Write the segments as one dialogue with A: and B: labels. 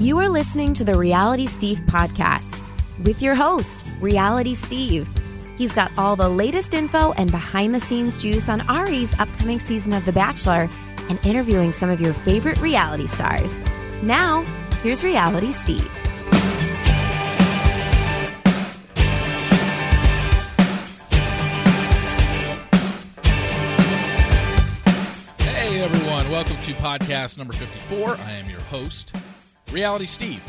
A: You are listening to the Reality Steve podcast with your host, Reality Steve. He's got all the latest info and behind the scenes juice on Arie's upcoming season of The Bachelor and interviewing some of your favorite reality stars. Now, here's Reality Steve.
B: Hey everyone, welcome to podcast number 54. I am your host, Reality Steve.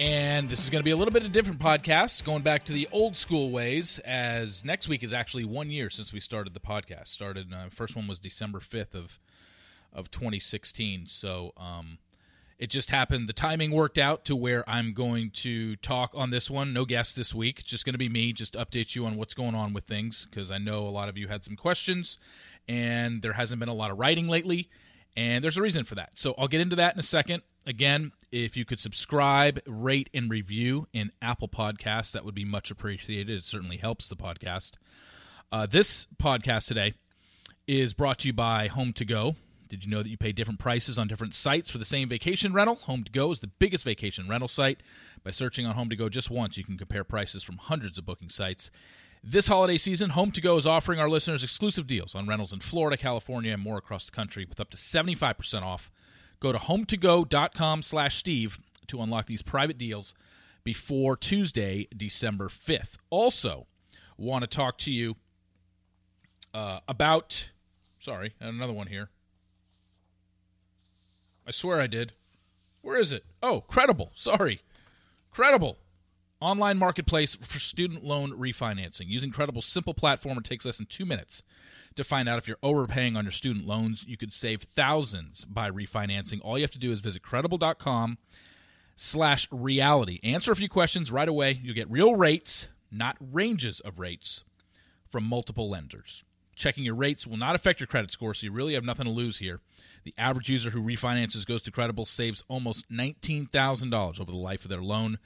B: And this is going to be a little bit of a different podcast, going back to the old school ways, as next week is actually one year since we started the podcast. Started, uh, first one was December 5th of, of 2016. So um, it just happened, the timing worked out to where I'm going to talk on this one. No guest this week, just going to be me, just update you on what's going on with things, because I know a lot of you had some questions, and there hasn't been a lot of writing lately. And there's a reason for that. So I'll get into that in a second. Again, if you could subscribe, rate, and review in Apple Podcasts, that would be much appreciated. It certainly helps the podcast. Uh, this podcast today is brought to you by HomeToGo. Did you know that you pay different prices on different sites for the same vacation rental? HomeToGo is the biggest vacation rental site. By searching on HomeToGo just once, you can compare prices from hundreds of booking sites. This holiday season, HomeToGo is offering our listeners exclusive deals on rentals in Florida, California, and more across the country with up to 75% off. Go to hometogo.com slash Steve to unlock these private deals before Tuesday, December 5th. Also, want to talk to you uh, about. Sorry, another one here. I swear I did. Where is it? Oh, Credible. Sorry. Credible. Online marketplace for student loan refinancing. Using Credible's simple platform, it takes less than two minutes to find out if you're overpaying on your student loans. You could save thousands by refinancing. All you have to do is visit credible.com slash reality. Answer a few questions right away. You'll get real rates, not ranges of rates, from multiple lenders. Checking your rates will not affect your credit score, so you really have nothing to lose here. The average user who refinances goes to Credible saves almost $19,000 over the life of their loan.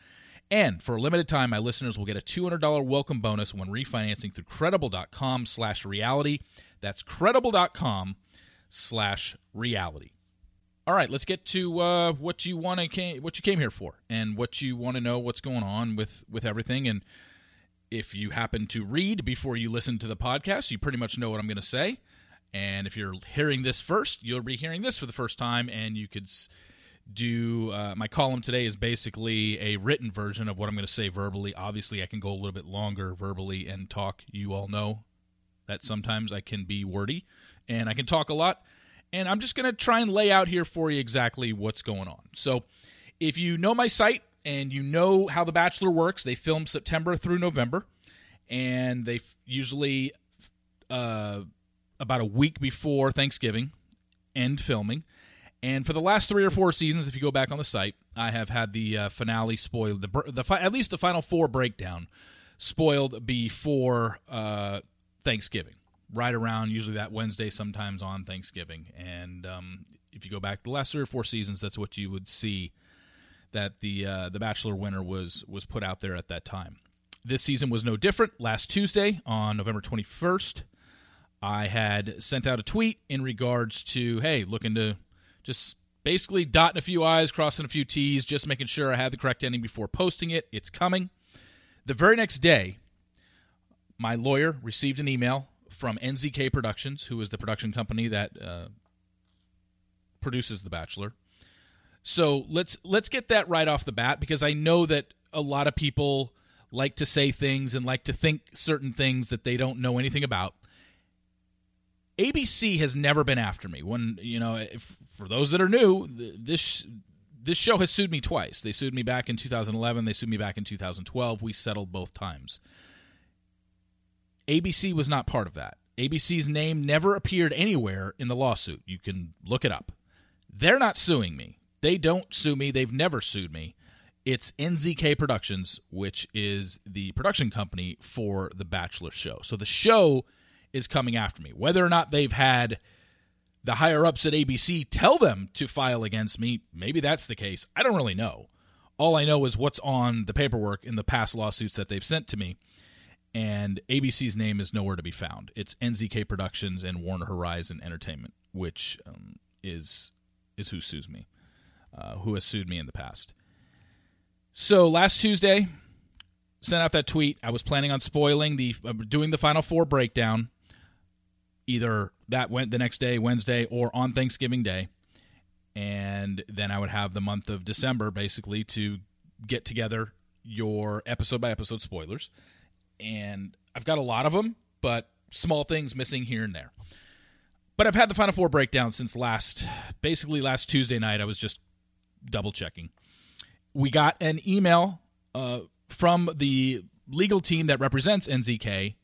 B: And for a limited time, my listeners will get a $200 welcome bonus when refinancing through credible.com slash reality. That's credible.com slash reality. All right, let's get to uh, what you want to what you came here for, and what you want to know what's going on with with everything. And if you happen to read before you listen to the podcast, you pretty much know what I'm going to say. And if you're hearing this first, you'll be hearing this for the first time, and you could do uh, my column today is basically a written version of what I'm going to say verbally. Obviously, I can go a little bit longer verbally and talk. You all know that sometimes I can be wordy and I can talk a lot. And I'm just going to try and lay out here for you exactly what's going on. So, if you know my site and you know how The Bachelor works, they film September through November, and they usually uh, about a week before Thanksgiving end filming. And for the last three or four seasons, if you go back on the site, I have had the uh, finale spoiled, the, the at least the final four breakdown spoiled before uh, Thanksgiving, right around usually that Wednesday, sometimes on Thanksgiving. And um, if you go back the last three or four seasons, that's what you would see that the uh, the Bachelor winner was was put out there at that time. This season was no different. Last Tuesday on November twenty first, I had sent out a tweet in regards to hey, looking to just basically dotting a few I's, crossing a few T's, just making sure I had the correct ending before posting it. It's coming. The very next day, my lawyer received an email from NZK Productions, who is the production company that uh, produces The Bachelor. So let's let's get that right off the bat because I know that a lot of people like to say things and like to think certain things that they don't know anything about. ABC has never been after me. When you know, if, for those that are new, this this show has sued me twice. They sued me back in 2011. They sued me back in 2012. We settled both times. ABC was not part of that. ABC's name never appeared anywhere in the lawsuit. You can look it up. They're not suing me. They don't sue me. They've never sued me. It's NZK Productions, which is the production company for The Bachelor show. So the show is coming after me. Whether or not they've had the higher ups at ABC tell them to file against me, maybe that's the case. I don't really know. All I know is what's on the paperwork in the past lawsuits that they've sent to me. And ABC's name is nowhere to be found. It's NZK Productions and Warner Horizon Entertainment, which um, is is who sues me. uh, who has sued me in the past. So last Tuesday, sent out that tweet. I was planning on spoiling the uh, doing the Final Four breakdown, either that went the next day, Wednesday, or on Thanksgiving Day, and then I would have the month of December basically to get together your episode by episode spoilers. And I've got a lot of them, but small things missing here and there. But I've had the Final Four breakdown since last, basically last Tuesday night. I was just double checking. We got an email uh, from the legal team that represents NZK,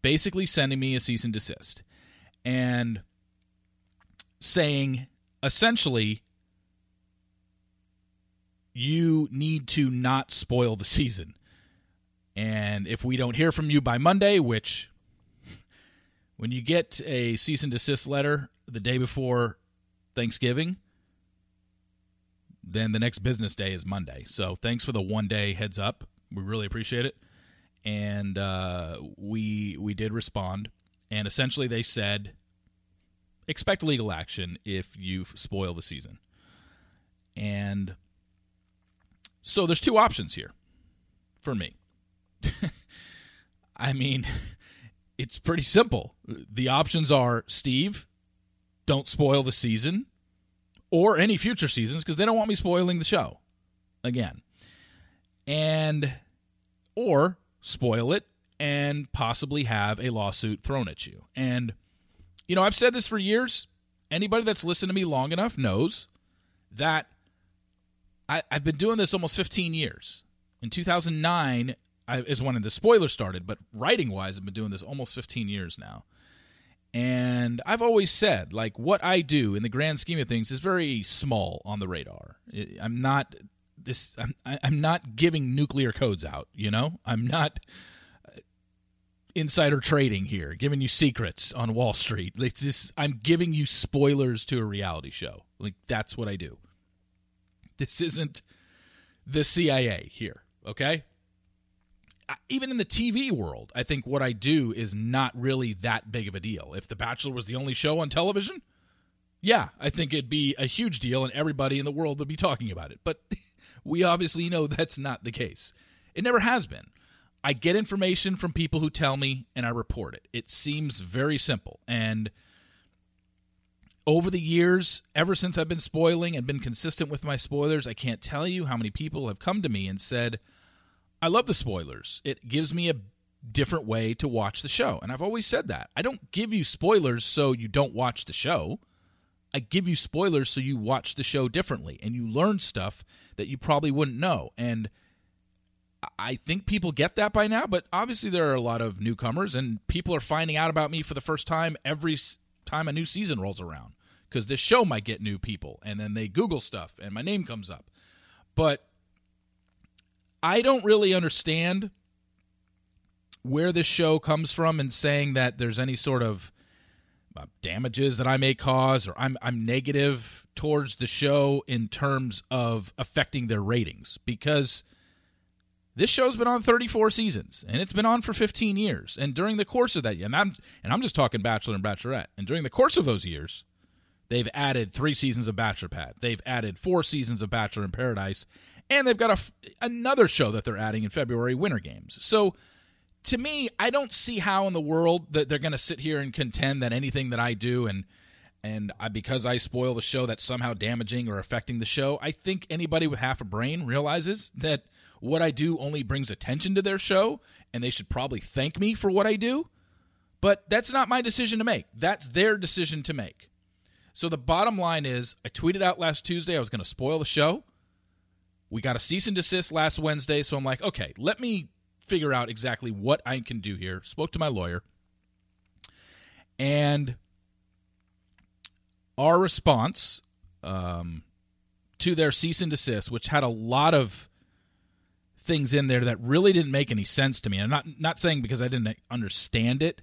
B: basically sending me a cease and desist and saying essentially you need to not spoil the season. And if we don't hear from you by Monday, which when you get a cease and desist letter the day before Thanksgiving, then the next business day is Monday. So thanks for the one day heads up. We really appreciate it. And uh, we we did respond, and essentially they said, expect legal action if you spoil the season. And so there's two options here for me. I mean, it's pretty simple. The options are Steve, don't spoil the season or any future seasons because they don't want me spoiling the show again. And or spoil it and possibly have a lawsuit thrown at you. And you know, I've said this for years. Anybody that's listened to me long enough knows that I, have been doing this almost 15 years. In 2009 I, is when the spoilers started, but writing wise, I've been doing this almost 15 years now. And I've always said, like, what I do in the grand scheme of things is very small on the radar. I'm not this. I'm, I'm not giving nuclear codes out. You know, I'm not insider trading here, giving you secrets on Wall Street. Like this, I'm giving you spoilers to a reality show. Like that's what I do. This isn't the CIA here, okay? even in the TV world, I think what I do is not really that big of a deal. If The Bachelor was the only show on television, yeah, I think it'd be a huge deal and everybody in the world would be talking about it. But we obviously know that's not the case. It never has been. I get information from people who tell me and I report it. It seems very simple. And over the years, ever since I've been spoiling and been consistent with my spoilers, I can't tell you how many people have come to me and said, I love the spoilers. It gives me a different way to watch the show. And I've always said that. I don't give you spoilers so you don't watch the show. I give you spoilers so you watch the show differently and you learn stuff that you probably wouldn't know. And I think people get that by now, but obviously there are a lot of newcomers and people are finding out about me for the first time every time a new season rolls around because this show might get new people and then they Google stuff and my name comes up. But I don't really understand where this show comes from and saying that there's any sort of uh, damages that I may cause or I'm I'm negative towards the show in terms of affecting their ratings because this show's been on 34 seasons and it's been on for 15 years and during the course of that and I'm and I'm just talking bachelor and bachelorette and during the course of those years they've added 3 seasons of bachelor pad they've added 4 seasons of bachelor in paradise and they've got a, another show that they're adding in February, Winter Games. So to me, I don't see how in the world that they're going to sit here and contend that anything that I do and and I, because I spoil the show that's somehow damaging or affecting the show. I think anybody with half a brain realizes that what I do only brings attention to their show and they should probably thank me for what I do. But that's not my decision to make. That's their decision to make. So the bottom line is I tweeted out last Tuesday I was going to spoil the show. We got a cease and desist last Wednesday, so I'm like, okay, let me figure out exactly what I can do here. Spoke to my lawyer. And our response um, to their cease and desist, which had a lot of things in there that really didn't make any sense to me. And I'm not not saying because I didn't understand it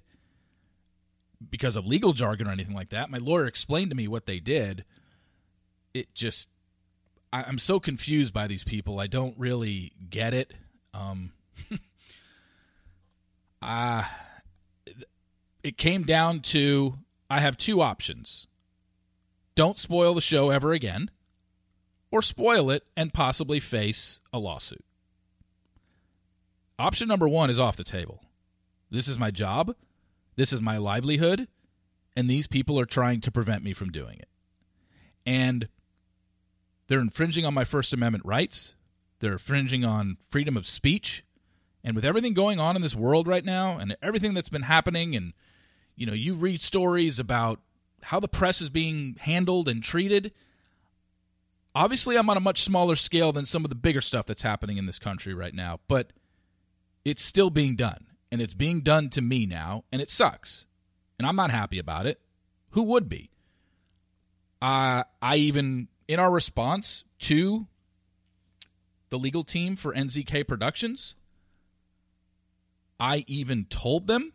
B: because of legal jargon or anything like that. My lawyer explained to me what they did. It just I, am so confused by these people. I don't really get it. Um, it came down to I have two options. Don't spoil the show ever again, or spoil it and possibly face a lawsuit. Option number one is off the table. This is my job, this is my livelihood, and these people are trying to prevent me from doing it. And they're infringing on my First Amendment rights, they're infringing on freedom of speech. And with everything going on in this world right now and everything that's been happening, and you know, you read stories about how the press is being handled and treated. Obviously, I'm on a much smaller scale than some of the bigger stuff that's happening in this country right now, but it's still being done. And it's being done to me now, and it sucks. And I'm not happy about it. Who would be? Uh, I even, in our response to the legal team for NZK Productions, I even told them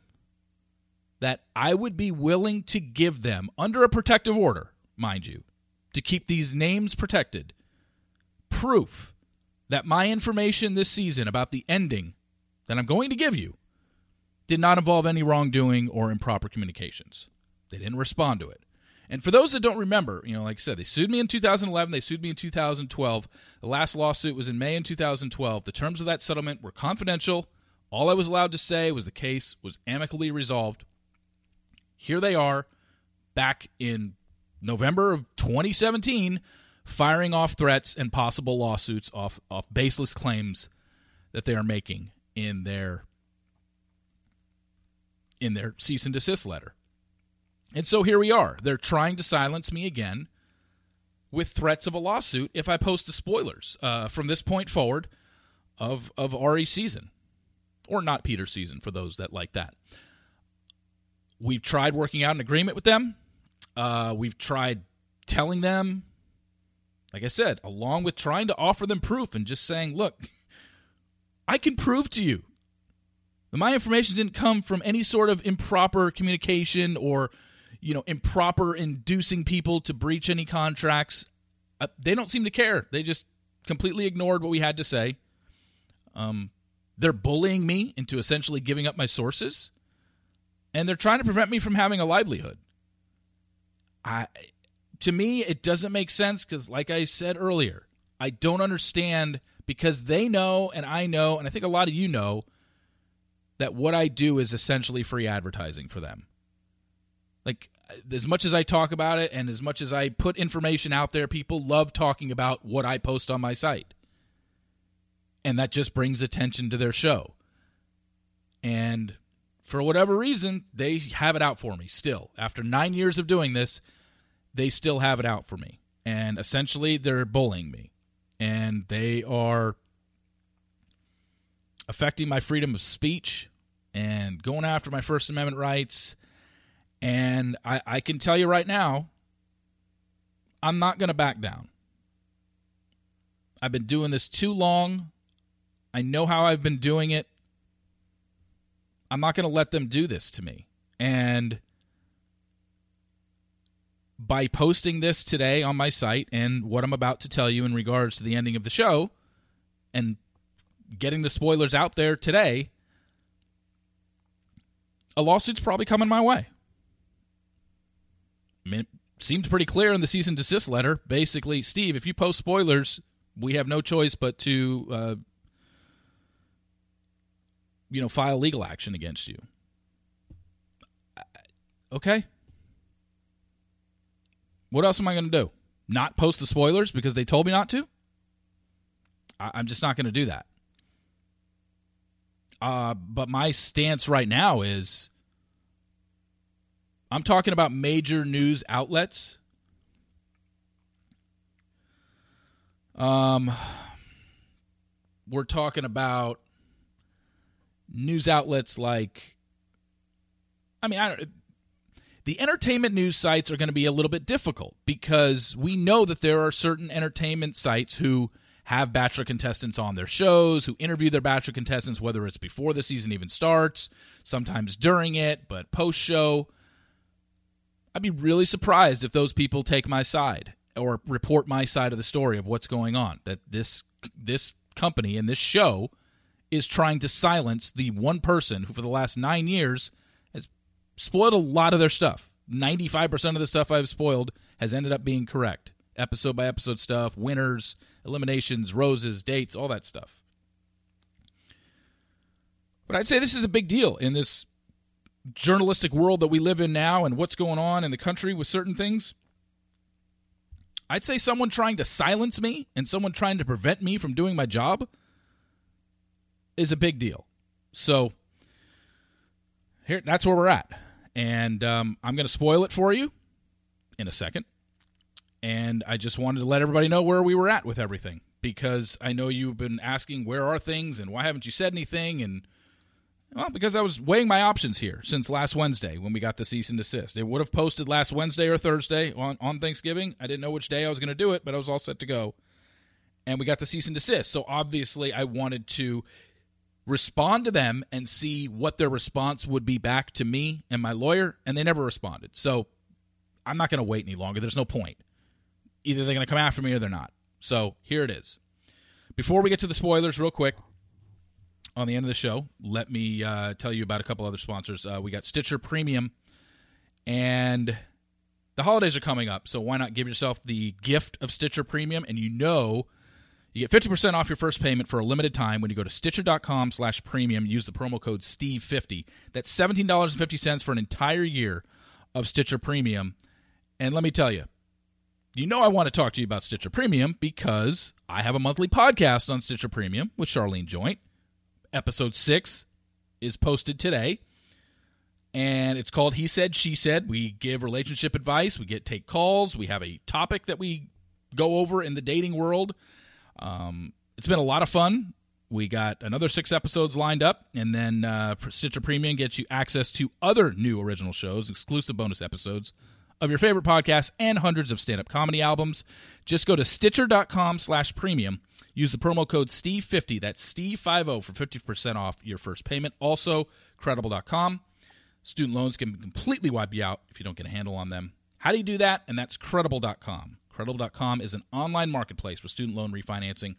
B: that I would be willing to give them, under a protective order, mind you, to keep these names protected, proof that my information this season about the ending that I'm going to give you did not involve any wrongdoing or improper communications. They didn't respond to it. And for those that don't remember, you know, like I said, they sued me in 2011, they sued me in 2012. The last lawsuit was in May in 2012. The terms of that settlement were confidential. All I was allowed to say was the case was amicably resolved. Here they are back in November of 2017 firing off threats and possible lawsuits off off baseless claims that they are making in their in their cease and desist letter. And so here we are. They're trying to silence me again with threats of a lawsuit if I post the spoilers uh, from this point forward of of Arie season, or not Peter season for those that like that. We've tried working out an agreement with them. Uh, we've tried telling them, like I said, along with trying to offer them proof and just saying, look, I can prove to you that my information didn't come from any sort of improper communication or you know, improper inducing people to breach any contracts. Uh, they don't seem to care. They just completely ignored what we had to say. Um, they're bullying me into essentially giving up my sources, and they're trying to prevent me from having a livelihood. I, to me, it doesn't make sense because, like I said earlier, I don't understand because they know, and I know, and I think a lot of you know that what I do is essentially free advertising for them. Like as much as I talk about it and as much as I put information out there, people love talking about what I post on my site. And that just brings attention to their show. And for whatever reason, they have it out for me still. After nine years of doing this, they still have it out for me. And essentially, they're bullying me. And they are affecting my freedom of speech and going after my First Amendment rights and I, I can tell you right now, I'm not going to back down. I've been doing this too long. I know how I've been doing it. I'm not going to let them do this to me. And by posting this today on my site and what I'm about to tell you in regards to the ending of the show and getting the spoilers out there today, a lawsuit's probably coming my way. I mean, it seemed pretty clear in the cease and desist letter. Basically, Steve, if you post spoilers, we have no choice but to, uh, you know, file legal action against you. Okay. What else am I going to do? Not post the spoilers because they told me not to? I- I'm just not going to do that. Uh, but my stance right now is I'm talking about major news outlets. Um, we're talking about news outlets like, I mean, I don't. The entertainment news sites are going to be a little bit difficult because we know that there are certain entertainment sites who have bachelor contestants on their shows, who interview their bachelor contestants, whether it's before the season even starts, sometimes during it, but post show. I'd be really surprised if those people take my side or report my side of the story of what's going on. That this this company and this show is trying to silence the one person who, for the last nine years, spoiled a lot of their stuff. Ninety-five percent of the stuff I've spoiled has ended up being correct. episode by episode stuff, winners, eliminations, roses, dates, all that stuff. But I'd say this is a big deal in this journalistic world that we live in now and what's going on in the country with certain things. I'd say someone trying to silence me and someone trying to prevent me from doing my job is a big deal. So here, that's where we're at, and um, I'm going to spoil it for you in a second. And I just wanted to let everybody know where we were at with everything because I know you've been asking where are things and why haven't you said anything and well, because I was weighing my options here since last Wednesday when we got the cease and desist. It would have posted last Wednesday or Thursday on, on Thanksgiving. I didn't know which day I was going to do it, but I was all set to go. And we got the cease and desist. So obviously, I wanted to respond to them and see what their response would be back to me and my lawyer, and they never responded. So I'm not going to wait any longer. There's no point. Either they're going to come after me or they're not. So here it is. Before we get to the spoilers, real quick, on the end of the show, let me uh, tell you about a couple other sponsors. Uh, we got Stitcher Premium, and the holidays are coming up, so why not give yourself the gift of Stitcher Premium? And you know you get 50% off your first payment for a limited time when you go to Stitcher.com slash premium. Use the promo code STEVE50. That's $17.50 for an entire year of Stitcher Premium. And let me tell you, you know I want to talk to you about Stitcher Premium because I have a monthly podcast on Stitcher Premium with Sharleen Joynt episode six is posted today. And it's called He Said, She Said. We give relationship advice, we get take calls, we have a topic that we go over in the dating world. Um, it's been a lot of fun. We got another six episodes lined up, and then uh, Stitcher Premium gets you access to other new original shows, exclusive bonus episodes of your favorite podcasts, and hundreds of stand-up comedy albums. Just go to Stitcher.com slash premium Use the promo code STEVE50, that's STEVE50 for 50% off your first payment. Also, credible.com. Student loans can completely wipe you out if you don't get a handle on them. How do you do that? And that's credible.com. Credible.com is an online marketplace for student loan refinancing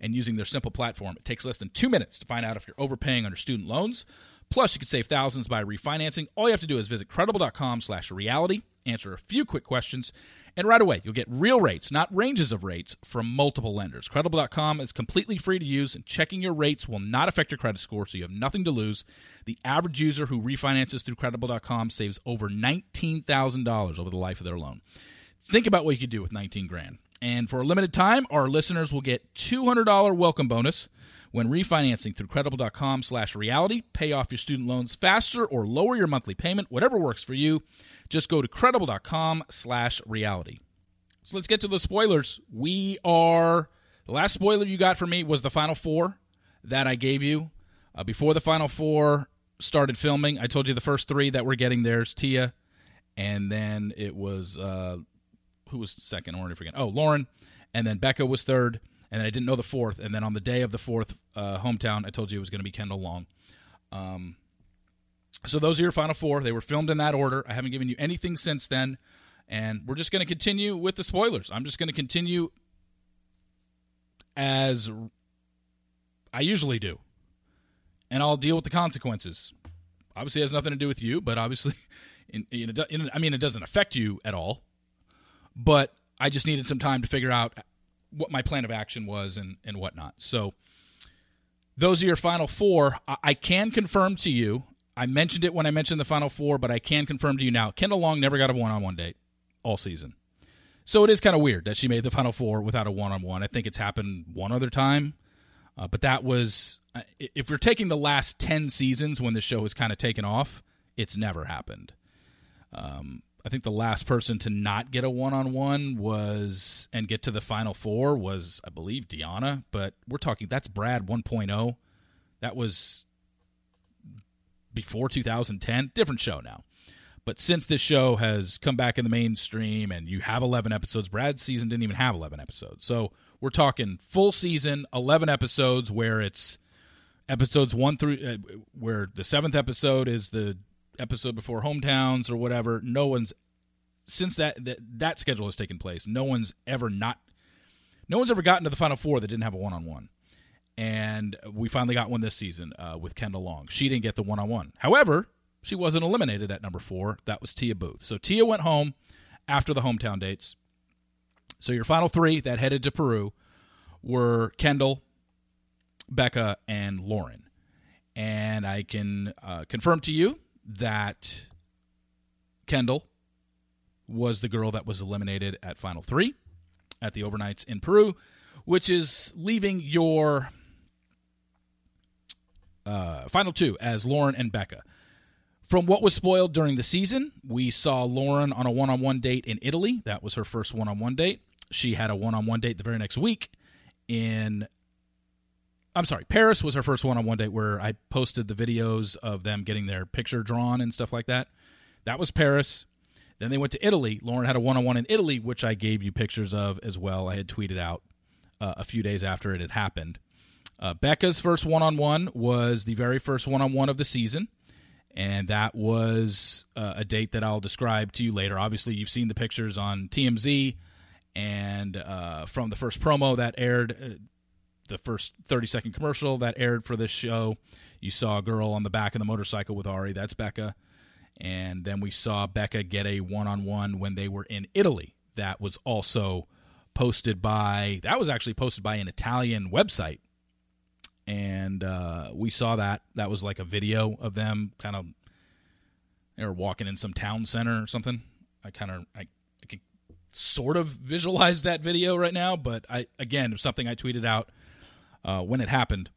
B: and using their simple platform. It takes less than two minutes to find out if you're overpaying on your student loans. Plus, you could save thousands by refinancing. All you have to do is visit credible.com slash reality, answer a few quick questions, and right away, you'll get real rates, not ranges of rates, from multiple lenders. Credible.com is completely free to use, and checking your rates will not affect your credit score, so you have nothing to lose. The average user who refinances through Credible.com saves over $19,000 over the life of their loan. Think about what you could do with 19 grand. And for a limited time, our listeners will get $200 welcome bonus when refinancing through credible.com slash reality. Pay off your student loans faster or lower your monthly payment, whatever works for you. Just go to credible.com slash reality. So let's get to the spoilers. We are the last spoiler you got from me was the final four that I gave you. Uh, before the final four started filming, I told you the first three that we're getting there's Tia, and then it was uh, who was second? I already forget. Oh, Lauren, and then Becca was third, and then I didn't know the fourth. And then on the day of the fourth uh, hometown, I told you it was going to be Kendall Long. Um, so those are your final four. They were filmed in that order. I haven't given you anything since then, and we're just going to continue with the spoilers. I'm just going to continue as I usually do, and I'll deal with the consequences. Obviously, has nothing to do with you, but obviously, in, in, in, I mean, it doesn't affect you at all. But I just needed some time to figure out what my plan of action was and, and whatnot. So those are your final four. I, I can confirm to you, I mentioned it when I mentioned the final four, but I can confirm to you now Kendall Long never got a one on one date all season. So it is kind of weird that she made the final four without a one on one. I think it's happened one other time. Uh, but that was, uh, if you're taking the last 10 seasons when the show has kind of taken off, it's never happened. Um, I think the last person to not get a one on one was and get to the final four was I believe Deanna, but we're talking that's Brad 1.0. That was before 2010, different show now. But since this show has come back in the mainstream and you have 11 episodes, Brad's season didn't even have 11 episodes. So we're talking full season, 11 episodes where it's episodes 1 through uh, where the 7th episode is the episode before hometowns or whatever. No one's since that, that that schedule has taken place. No one's ever not. No one's ever gotten to the final four that didn't have a one on one, and we finally got one this season uh, with Kendall Long. She didn't get the one on one. However, she wasn't eliminated at number four. That was Tia Booth. So Tia went home after the hometown dates, So your final three that headed to Peru were Kendall, Becca, and Lauren. And I can uh, confirm to you that Kendall was the girl that was eliminated at final three at the overnights in Peru, which is leaving your uh, final two as Lauren and Becca. From what was spoiled during the season, we saw Lauren on a one on one date in Italy. That was her first one on one date. She had a one on one date the very next week in. I'm sorry, Paris was her first one on one date where I posted the videos of them getting their picture drawn and stuff like that. That was Paris. Then they went to Italy. Lauren had a one on one in Italy, which I gave you pictures of as well. I had tweeted out uh, a few days after it had happened. Uh, Becca's first one on one was the very first one on one of the season. And that was uh, a date that I'll describe to you later. Obviously, you've seen the pictures on TMZ and uh, from the first promo that aired, uh, the first 30 second commercial that aired for this show. You saw a girl on the back of the motorcycle with Arie. That's Becca. And then we saw Becca get a one on one when they were in Italy. That was also posted by, that was actually posted by an Italian website. And uh, we saw that. That was like a video of them kind of, they were walking in some town center or something. I kind of, I, I can sort of visualize that video right now, but I, again, it was something I tweeted out uh, when it happened.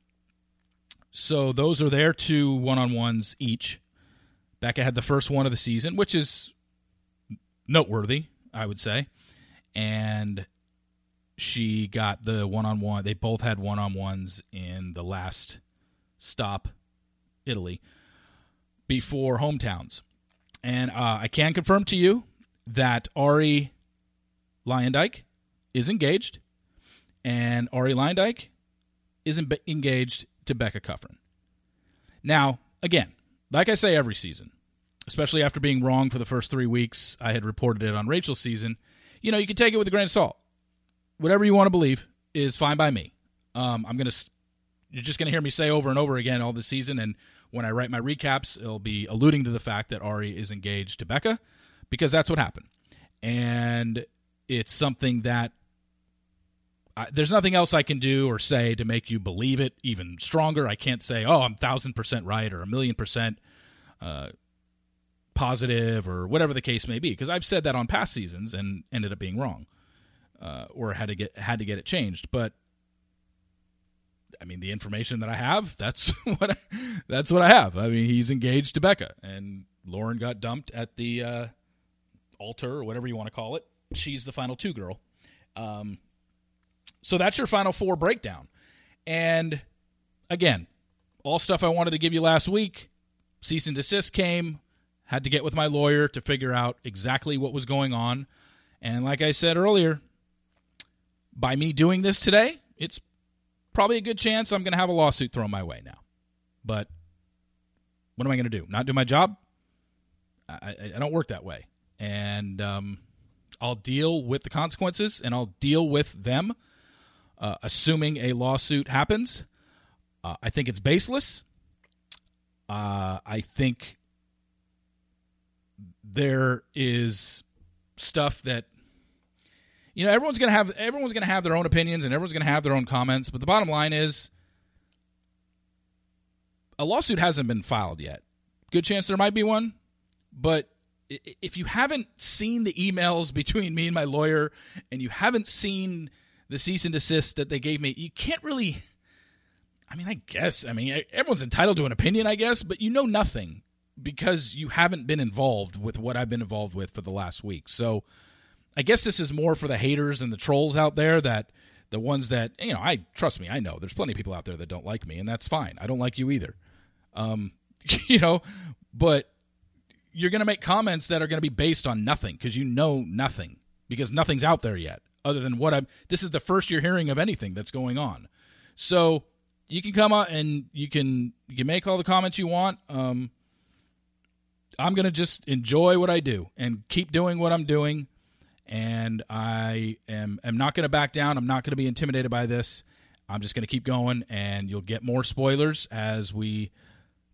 B: So those are their two one on ones each. Becca had the first one of the season, which is noteworthy, I would say. And she got the one on one. They both had one on ones in the last stop, Italy, before hometowns. And uh, I can confirm to you that Arie Luyendyk is engaged, and Arie Luyendyk is engaged to Becca Kufrin. Now, again, like I say every season, especially after being wrong for the first three weeks, I had reported it on Rachel's season. You know, you can take it with a grain of salt. Whatever you want to believe is fine by me. Um, I'm gonna, you're just gonna hear me say over and over again all this season, and when I write my recaps, it'll be alluding to the fact that Arie is engaged to Becca, because that's what happened, and it's something that I, there's nothing else I can do or say to make you believe it even stronger. I can't say, oh, I'm thousand percent right or a million percent uh, positive or whatever the case may be, because I've said that on past seasons and ended up being wrong uh, or had to get had to get it changed. But I mean, the information that I have, that's what I, that's what I have. I mean, he's engaged to Becca, and Lauren got dumped at the uh, altar or whatever you want to call it. She's the final two girl. Um, so that's your final four breakdown. And again, all stuff I wanted to give you last week. Cease and desist came. Had to get with my lawyer to figure out exactly what was going on. And like I said earlier, by me doing this today, it's probably a good chance I'm going to have a lawsuit thrown my way now. But what am I going to do? Not do my job? I, I, don't work that way. And um, I'll deal with the consequences and I'll deal with them uh, assuming a lawsuit happens. Uh, I think it's baseless. Uh, I think there is stuff that you know everyone's gonna have everyone's gonna have their own opinions and everyone's gonna have their own comments. But the bottom line is, a lawsuit hasn't been filed yet. Good chance there might be one, but if you haven't seen the emails between me and my lawyer, and you haven't seen the cease and desist that they gave me, you can't really. I mean, I guess. I mean, everyone's entitled to an opinion, I guess, but you know nothing because you haven't been involved with what I've been involved with for the last week. So I guess this is more for the haters and the trolls out there that the ones that, you know, I trust me, I know there's plenty of people out there that don't like me, and that's fine. I don't like you either. Um, you know, but you're going to make comments that are going to be based on nothing because you know nothing because nothing's out there yet other than what I'm. This is the first you're hearing of anything that's going on. So you can come out and you can you can make all the comments you want. Um, I'm gonna just enjoy what I do and keep doing what I'm doing, and I am am not gonna back down. I'm not gonna be intimidated by this. I'm just gonna keep going, and you'll get more spoilers as we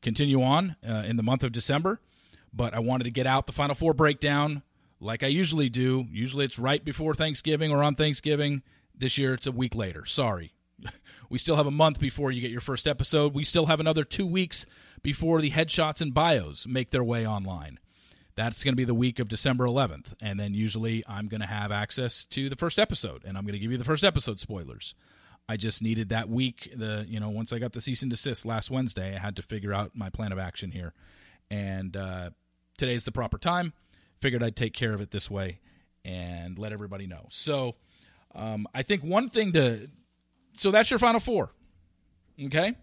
B: continue on uh, in the month of December. But I wanted to get out the Final Four breakdown like I usually do. Usually it's right before Thanksgiving or on Thanksgiving. This year it's a week later. Sorry. We still have a month before you get your first episode. We still have another two weeks before the headshots and bios make their way online. That's going to be the week of December 11th. And then usually I'm going to have access to the first episode, and I'm going to give you the first episode spoilers. I just needed that week. The you know once I got the cease and desist last Wednesday, I had to figure out my plan of action here, and uh, today's the proper time. Figured I'd take care of it this way and let everybody know. So um, I think one thing to so that's your final four. Okay.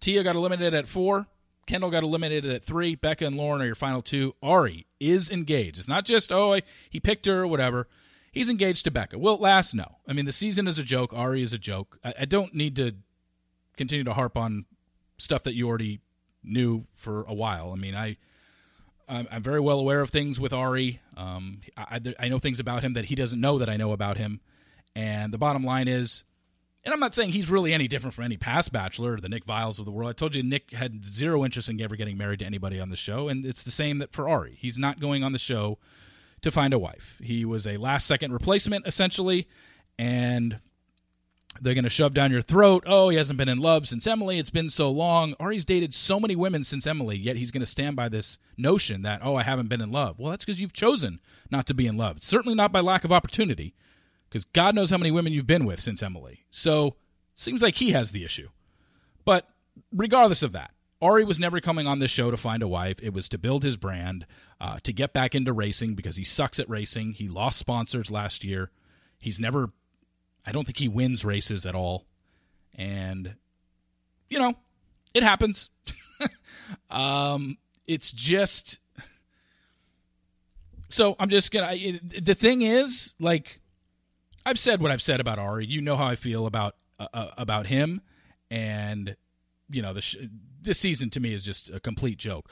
B: Tia got eliminated at four. Kendall got eliminated at three. Becca and Lauren are your final two. Arie is engaged. It's not just, oh, he picked her or whatever. He's engaged to Becca. Will it last? No. I mean, the season is a joke. Arie is a joke. I, I don't need to continue to harp on stuff that you already knew for a while. I mean, I. I'm very well aware of things with Arie. Um, I, I know things about him that he doesn't know that I know about him. And the bottom line is, and I'm not saying he's really any different from any past Bachelor or the Nick Viall of the world. I told you Nick had zero interest in ever getting married to anybody on the show, and it's the same that for Arie. He's not going on the show to find a wife. He was a last second replacement, essentially, and they're going to shove down your throat. Oh, he hasn't been in love since Emily. It's been so long. Arie's dated so many women since Emily, yet he's going to stand by this notion that, oh, I haven't been in love. Well, that's because you've chosen not to be in love. Certainly not by lack of opportunity because God knows how many women you've been with since Emily. So seems like he has the issue. But regardless of that, Arie was never coming on this show to find a wife. It was to build his brand, uh, to get back into racing because he sucks at racing. He lost sponsors last year. He's never, I don't think he wins races at all. And, you know, it happens. um, it's just. So I'm just gonna. The thing is, like, I've said what I've said about Arie. You know how I feel about uh, uh, about him, and you know sh- this season to me is just a complete joke.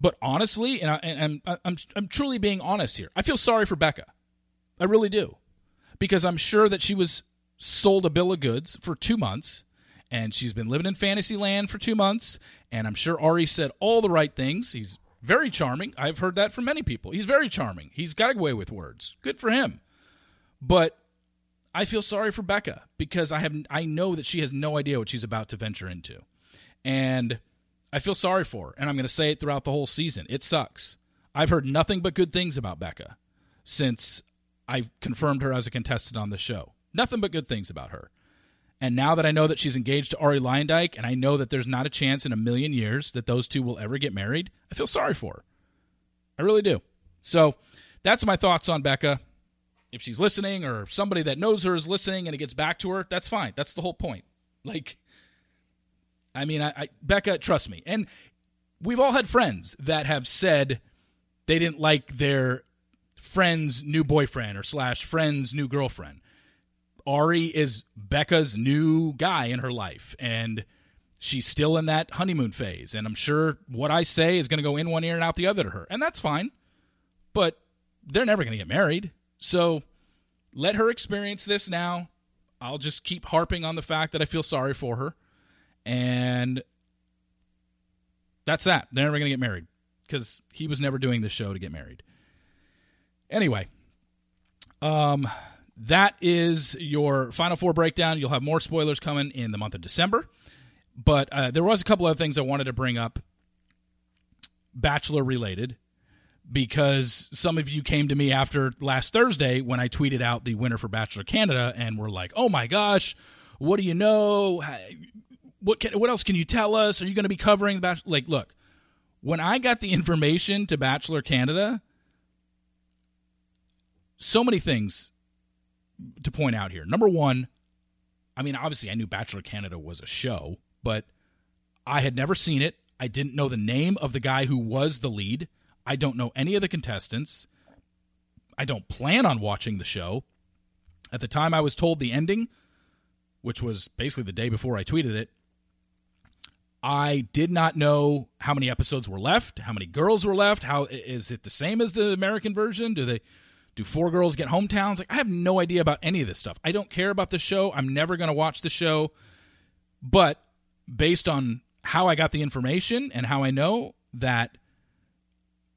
B: But honestly, and, I, and I'm I'm I'm truly being honest here. I feel sorry for Becca. I really do, because I'm sure that she was sold a bill of goods for two months, and she's been living in fantasy land for two months. And I'm sure Arie said all the right things. He's very charming. I've heard that from many people. He's very charming. He's got away with words. Good for him. But I feel sorry for Becca because I have I know that she has no idea what she's about to venture into. And I feel sorry for her, and I'm going to say it throughout the whole season. It sucks. I've heard nothing but good things about Becca since I've confirmed her as a contestant on the show. Nothing but good things about her. And now that I know that she's engaged to Arie Luyendyk, and I know that there's not a chance in a million years that those two will ever get married, I feel sorry for her. I really do. So that's my thoughts on Becca if she's listening or somebody that knows her is listening and it gets back to her, that's fine. That's the whole point. Like, I mean, I, I, Becca, trust me. And we've all had friends that have said they didn't like their friend's new boyfriend or slash friend's new girlfriend. Arie is Becca's new guy in her life, and she's still in that honeymoon phase. And I'm sure what I say is going to go in one ear and out the other to her, and that's fine. But they're never going to get married. So let her experience this now. I'll just keep harping on the fact that I feel sorry for her. And that's that. They're never going to get married because he was never doing this show to get married. Anyway, um, that is your Final Four breakdown. You'll have more spoilers coming in the month of December. But uh, there was a couple other things I wanted to bring up, Bachelor related because some of you came to me after last Thursday when I tweeted out the winner for Bachelor Canada and were like, "Oh my gosh, what do you know? What can, what else can you tell us? Are you going to be covering the Bachelor?" Like, look, when I got the information to Bachelor Canada, so many things to point out here. Number one, I mean, obviously, I knew Bachelor Canada was a show, but I had never seen it. I didn't know the name of the guy who was the lead. I don't know any of the contestants. I don't plan on watching the show. At the time I was told the ending, which was basically the day before I tweeted it, I did not know how many episodes were left, how many girls were left, how is it the same as the American version? Do they do four girls get hometowns? Like I have no idea about any of this stuff. I don't care about the show. I'm never going to watch the show. But based on how I got the information and how I know that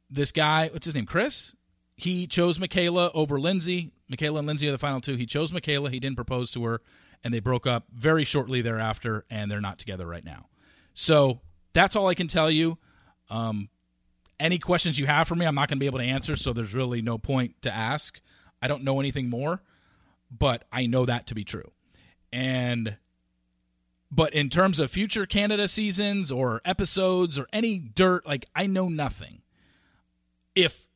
B: this guy, what's his name, Chris? He chose Michaela over Lindsay. Michaela and Lindsay are the final two. He chose Michaela. He didn't propose to her, and they broke up very shortly thereafter, and they're not together right now. So that's all I can tell you. Um, any questions you have for me, I'm not going to be able to answer, so there's really no point to ask. I don't know anything more, but I know that to be true. And but in terms of future Canada seasons or episodes or any dirt, like I know nothing. If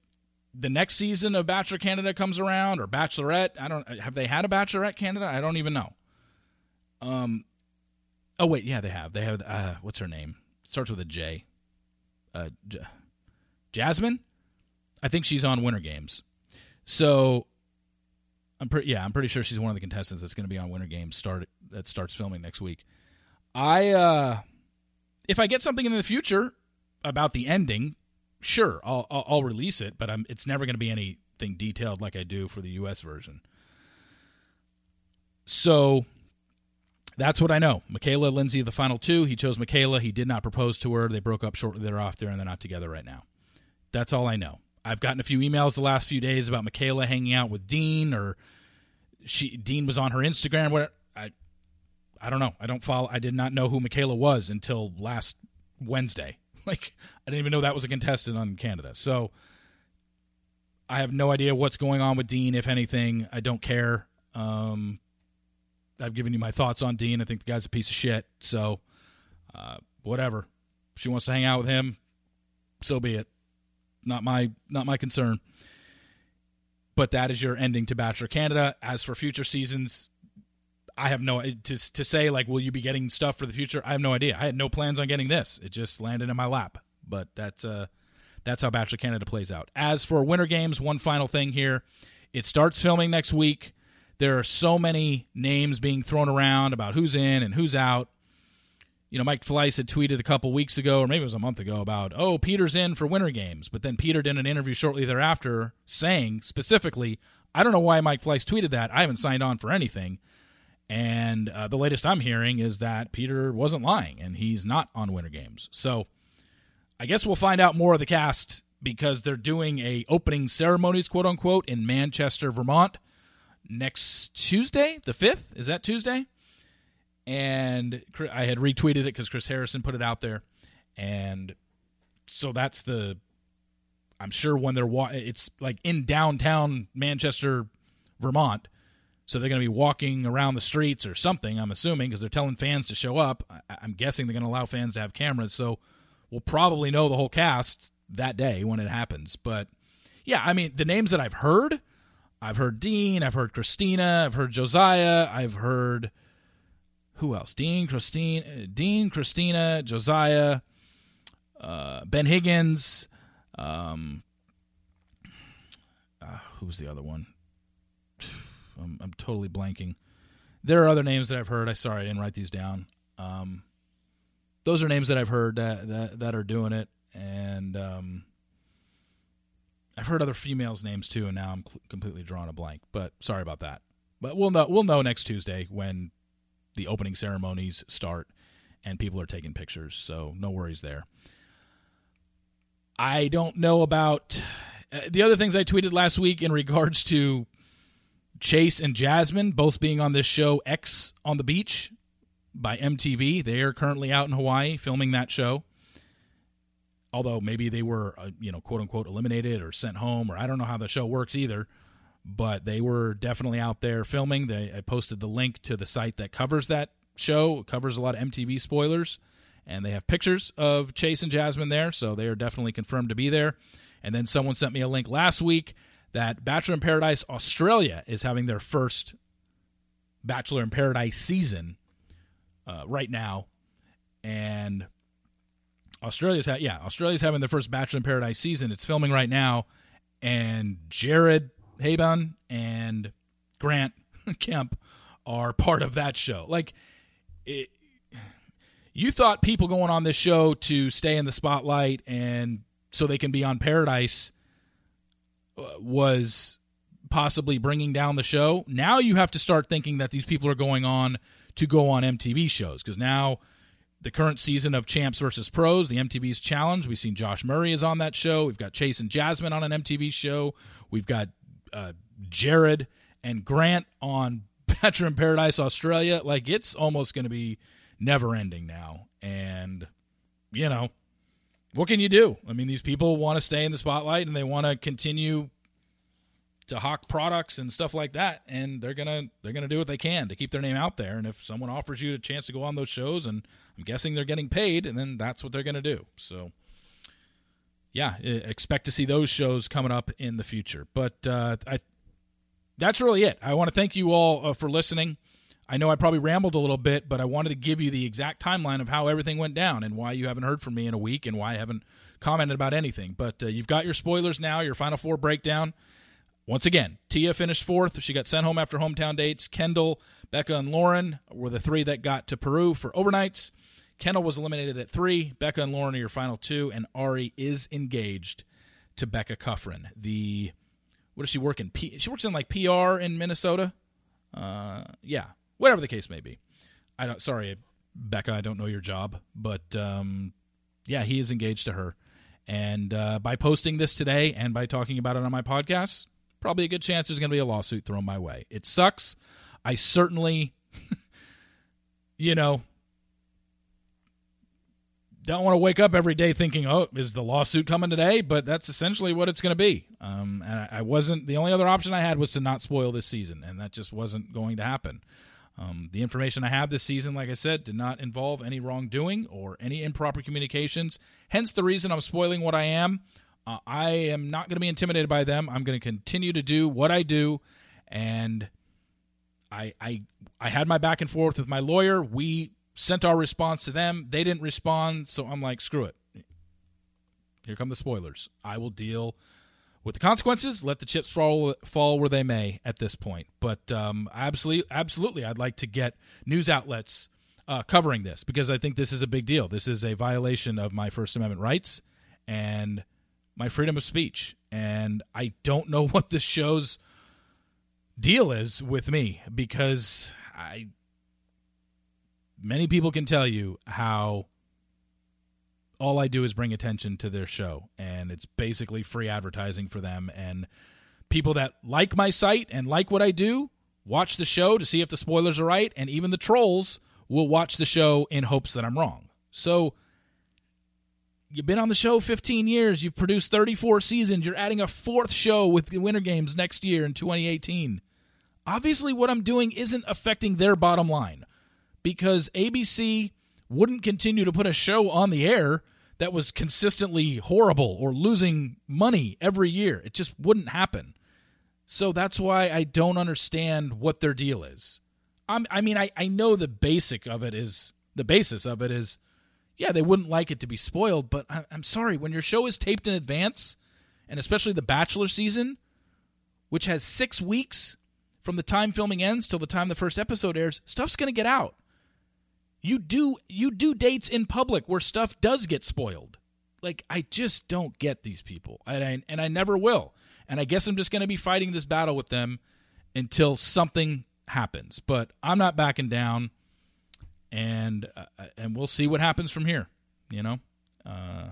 B: the next season of Bachelor Canada comes around or Bachelorette, I don't have they had a Bachelorette Canada? I don't even know. Um Oh wait, yeah, they have. They have uh what's her name? Starts with a J. Uh J- Jasmine? I think she's on Winter Games. So I'm pretty yeah, I'm pretty sure she's one of the contestants that's going to be on Winter Games start that starts filming next week. I uh if I get something in the future about the ending, sure, I'll I'll, I'll release it, but I'm it's never going to be anything detailed like I do for the US version. So that's what I know. Michaela, Lindsay, the final two. He chose Michaela. He did not propose to her. They broke up shortly thereafter, and they're not together right now. That's all I know. I've gotten a few emails the last few days about Michaela hanging out with Dean, or she Dean was on her Instagram. What I I don't know. I don't follow. I did not know who Michaela was until last Wednesday. Like I didn't even know that was a contestant on Canada. So I have no idea what's going on with Dean. If anything, I don't care. Um, I've given you my thoughts on Dean. I think the guy's a piece of shit. So uh, whatever. If she wants to hang out with him, so be it. Not my not my concern. But that is your ending to Bachelor Canada. As for future seasons, I have no to to say like, will you be getting stuff for the future? I have no idea. I had no plans on getting this. It just landed in my lap. But that's uh, that's how Bachelor Canada plays out. As for Winter Games, one final thing here, it starts filming next week. There are so many names being thrown around about who's in and who's out. You know, Mike Fleiss had tweeted a couple weeks ago, or maybe it was a month ago, about, oh, Peter's in for Winter Games. But then Peter did an interview shortly thereafter saying specifically, I don't know why Mike Fleiss tweeted that. I haven't signed on for anything. And uh, the latest I'm hearing is that Peter wasn't lying and he's not on Winter Games. So I guess we'll find out more of the cast because they're doing a opening ceremonies, quote unquote, in Manchester, Vermont next Tuesday, the 5th. Is that Tuesday? And I had retweeted it because Chris Harrison put it out there. And so that's the, I'm sure when they're, it's like in downtown Manchester, Vermont so they're going to be walking around the streets or something, I'm assuming, because they're telling fans to show up. I- am guessing they're going to allow fans to have cameras. So we'll probably know the whole cast that day when it happens. But yeah, I mean, the names that I've heard I've heard Dean, I've heard Christina, I've heard Josiah, I've heard. Who else? Dean, Christine, Dean, Christina, Josiah, uh, Ben Higgins. Um, uh, who's the other one? I'm, I'm totally blanking. There are other names that I've heard. I sorry I didn't write these down. Um, those are names that I've heard that that, that are doing it, and um, I've heard other females' names too. And now I'm cl- completely drawing a blank. But sorry about that. But we'll know we'll know next Tuesday when the opening ceremonies start and people are taking pictures. So no worries there. I don't know about uh, the other things I tweeted last week in regards to Chase and Jasmine both being on this show Ex on the Beach by MTV. They are currently out in Hawaii filming that show. Although maybe they were, uh, you know, quote unquote, eliminated or sent home, or I don't know how the show works either. But they were definitely out there filming. They I posted the link to the site that covers that show. It covers a lot of MTV spoilers, and they have pictures of Chase and Jasmine there, so they are definitely confirmed to be there. And then someone sent me a link last week that Bachelor in Paradise Australia is having their first Bachelor in Paradise season uh, right now, and Australia's ha- yeah Australia's having their first Bachelor in Paradise season. It's filming right now, and Jared Haibon and Grant Kemp are part of that show. Like, it, you thought people going on this show to stay in the spotlight and so they can be on Paradise uh, was possibly bringing down the show. Now you have to start thinking that these people are going on to go on MTV shows because now the current season of Champs versus Pros, the MTV's Challenge. We've seen Josh Murray is on that show. We've got Chase and Jasmine on an MTV show. We've got uh, Jared and Grant on Bachelor in Paradise Australia. Like it's almost going to be never ending now. And you know, what can you do? I mean, these people want to stay in the spotlight and they want to continue to hawk products and stuff like that and they're gonna they're gonna do what they can to keep their name out there and if someone offers you a chance to go on those shows and i'm guessing they're getting paid and then that's what they're gonna do so yeah expect to see those shows coming up in the future but uh, i that's really it i want to thank you all uh, for listening I know I probably rambled a little bit, but I wanted to give you the exact timeline of how everything went down and why you haven't heard from me in a week and why I haven't commented about anything. But uh, you've got your spoilers now, your Final Four breakdown. Once again, Tia finished fourth. She got sent home after hometown dates. Kendall, Becca, and Lauren were the three that got to Peru for overnights. Kendall was eliminated at three. Becca and Lauren are your final two, and Arie is engaged to Becca Kufrin. The what does she work in? P, she works in like PR in Minnesota. Uh, yeah, whatever the case may be. I don't. Sorry, Becca, I don't know your job, but um, yeah, he is engaged to her. And uh, by posting this today and by talking about it on my podcast, probably a good chance there's going to be a lawsuit thrown my way. It sucks. I certainly, you know, don't want to wake up every day thinking, "Oh, is the lawsuit coming today?" But that's essentially what it's going to be. Um, and I, I, wasn't the only other option I had was to not spoil this season, and that just wasn't going to happen. Um, the information I have this season, like I said, did not involve any wrongdoing or any improper communications. Hence, the reason I'm spoiling what I am. Uh, I am not going to be intimidated by them. I'm going to continue to do what I do, and I I I had my back and forth with my lawyer. We sent our response to them. They didn't respond, so I'm like, screw it. Here come the spoilers. I will deal with the consequences, let the chips fall fall where they may at this point. But um, absolutely, absolutely, I'd like to get news outlets uh, covering this because I think this is a big deal. This is a violation of my First Amendment rights and my freedom of speech. And I don't know what this show's deal is with me because I many people can tell you how all I do is bring attention to their show, and it's basically free advertising for them. And people that like my site and like what I do watch the show to see if the spoilers are right, and even the trolls will watch the show in hopes that I'm wrong. So you've been on the show 15 years, you've produced 34 seasons, you're adding a fourth show with the Winter Games next year in 2018. Obviously, what I'm doing isn't affecting their bottom line because ABC wouldn't continue to put a show on the air that was consistently horrible or losing money every year. It just wouldn't happen. So that's why I don't understand what their deal is. I'm, i mean, I, I know the basic of it is the basis of it is, yeah, they wouldn't like it to be spoiled, but I, I'm sorry, when your show is taped in advance, and especially the Bachelor season, which has six weeks from the time filming ends till the time the first episode airs, stuff's going to get out. You do you do dates in public where stuff does get spoiled. Like I just don't get these people, and I, and I never will. And I guess I'm just going to be fighting this battle with them until something happens. But I'm not backing down, and uh, and we'll see what happens from here. You know, uh,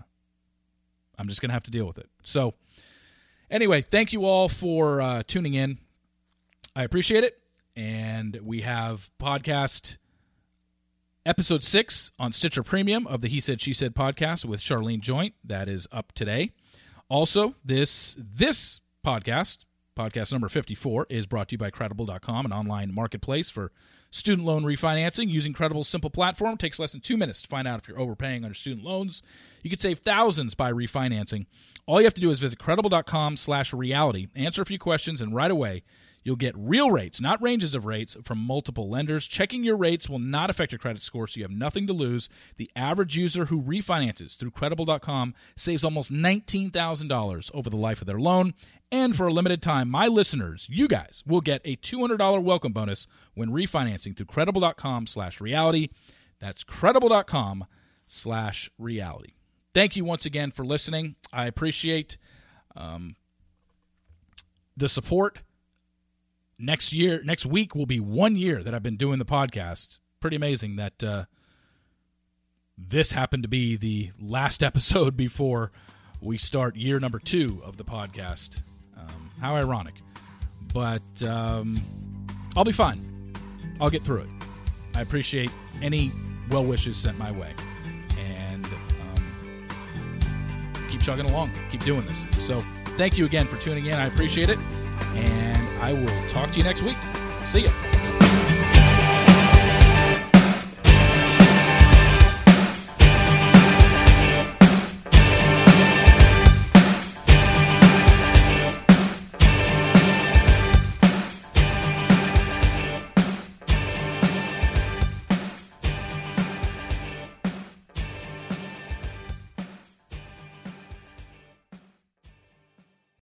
B: I'm just going to have to deal with it. So, anyway, thank you all for uh, tuning in. I appreciate it, and we have podcast episode six on Stitcher Premium of the He Said She Said podcast with Sharleen Joynt. That is up today. Also, this this podcast, podcast number 54, is brought to you by Credible.com, an online marketplace for student loan refinancing. Using Credible's simple platform it takes less than two minutes to find out if you're overpaying on your student loans. You could save thousands by refinancing. All you have to do is visit Credible.com slash reality, answer a few questions, and right away – You'll get real rates, not ranges of rates, from multiple lenders. Checking your rates will not affect your credit score, so you have nothing to lose. The average user who refinances through credible.com saves almost $19,000 over the life of their loan. And for a limited time, my listeners, you guys, will get a $200 welcome bonus when refinancing through credible.com slash reality. That's credible.com slash reality. Thank you once again for listening. I appreciate um, the support next year, next week will be one year that I've been doing the podcast. Pretty amazing that uh, this happened to be the last episode before we start year number two of the podcast. Um, how ironic. But um, I'll be fine. I'll get through it. I appreciate any well wishes sent my way. And um, keep chugging along. Keep doing this. So thank you again for tuning in. I appreciate it. And I will talk to you next week. See ya.